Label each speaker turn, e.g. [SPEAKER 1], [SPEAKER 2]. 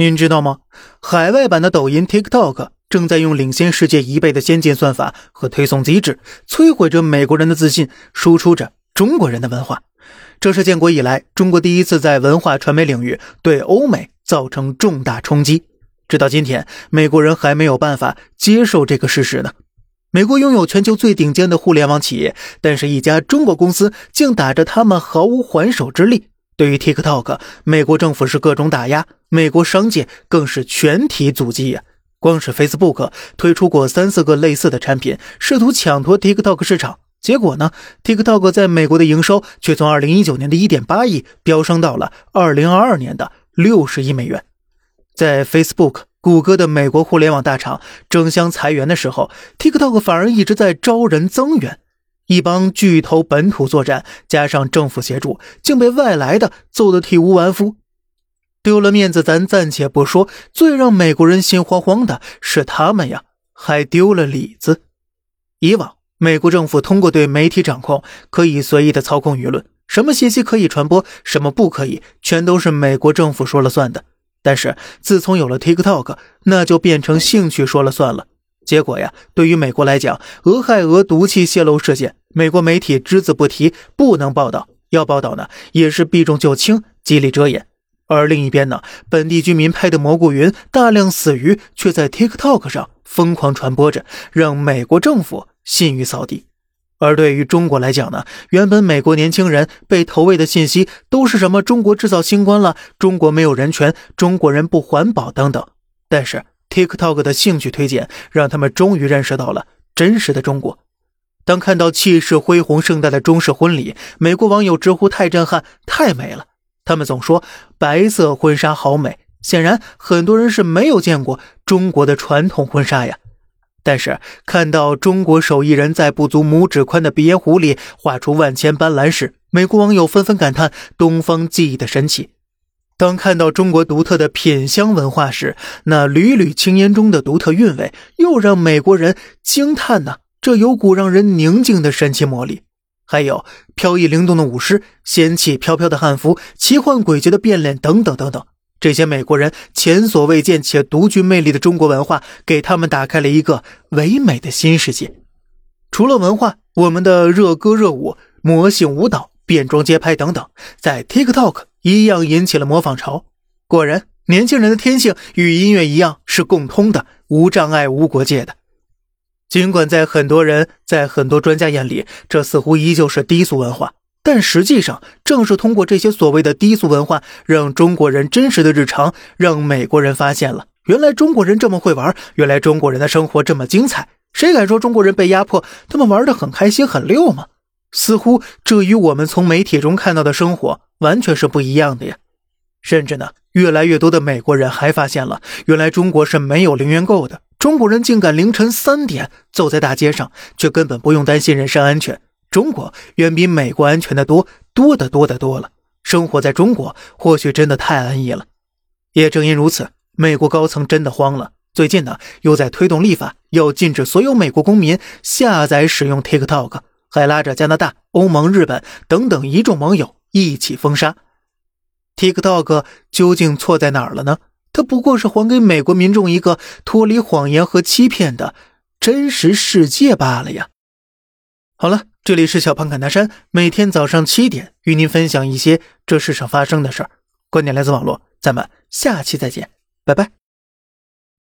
[SPEAKER 1] 您知道吗？海外版的抖音 TikTok 正在用领先世界一倍的先进算法和推送机制，摧毁着美国人的自信，输出着中国人的文化。这是建国以来中国第一次在文化传媒领域对欧美造成重大冲击。直到今天，美国人还没有办法接受这个事实呢。美国拥有全球最顶尖的互联网企业，但是一家中国公司竟打着他们毫无还手之力。对于 TikTok，美国政府是各种打压，美国商界更是全体阻击呀。光是 Facebook 推出过三四个类似的产品，试图抢夺 TikTok 市场，结果呢，TikTok 在美国的营收却从2019年的1.8亿飙升到了2022年的60亿美元。在 Facebook、谷歌的美国互联网大厂争相裁员的时候，TikTok 反而一直在招人增援。一帮巨头本土作战，加上政府协助，竟被外来的揍得体无完肤，丢了面子咱暂且不说，最让美国人心慌慌的是他们呀，还丢了里子。以往美国政府通过对媒体掌控，可以随意的操控舆论，什么信息可以传播，什么不可以，全都是美国政府说了算的。但是自从有了 TikTok，那就变成兴趣说了算了。结果呀，对于美国来讲，俄亥俄毒气泄漏事件，美国媒体只字不提，不能报道；要报道呢，也是避重就轻，极力遮掩。而另一边呢，本地居民拍的蘑菇云，大量死鱼却在 TikTok 上疯狂传播着，让美国政府信誉扫地。而对于中国来讲呢，原本美国年轻人被投喂的信息都是什么中国制造新冠了，中国没有人权，中国人不环保等等，但是。TikTok 的兴趣推荐让他们终于认识到了真实的中国。当看到气势恢宏盛大的中式婚礼，美国网友直呼太震撼、太美了。他们总说白色婚纱好美，显然很多人是没有见过中国的传统婚纱呀。但是看到中国手艺人在不足拇指宽的鼻烟壶里画出万千斑斓时，美国网友纷纷感叹东方技艺的神奇。当看到中国独特的品香文化时，那缕缕青烟中的独特韵味又让美国人惊叹呢。这有股让人宁静的神奇魔力，还有飘逸灵动的舞狮、仙气飘飘的汉服、奇幻诡谲的变脸等等等等，这些美国人前所未见且独具魅力的中国文化，给他们打开了一个唯美的新世界。除了文化，我们的热歌热舞、魔性舞蹈、变装街拍等等，在 TikTok。一样引起了模仿潮。果然，年轻人的天性与音乐一样是共通的，无障碍、无国界的。尽管在很多人、在很多专家眼里，这似乎依旧是低俗文化，但实际上，正是通过这些所谓的低俗文化，让中国人真实的日常，让美国人发现了原来中国人这么会玩，原来中国人的生活这么精彩。谁敢说中国人被压迫，他们玩的很开心、很溜吗？似乎这与我们从媒体中看到的生活完全是不一样的呀！甚至呢，越来越多的美国人还发现了，原来中国是没有零元购的。中国人竟敢凌晨三点走在大街上，却根本不用担心人身安全。中国远比美国安全的多，多得多的多了。生活在中国或许真的太安逸了。也正因如此，美国高层真的慌了。最近呢，又在推动立法，要禁止所有美国公民下载使用 TikTok。还拉着加拿大、欧盟、日本等等一众盟友一起封杀 TikTok，究竟错在哪儿了呢？它不过是还给美国民众一个脱离谎言和欺骗的真实世界罢了呀！好了，这里是小胖侃大山，每天早上七点与您分享一些这世上发生的事儿，观点来自网络，咱们下期再见，拜拜。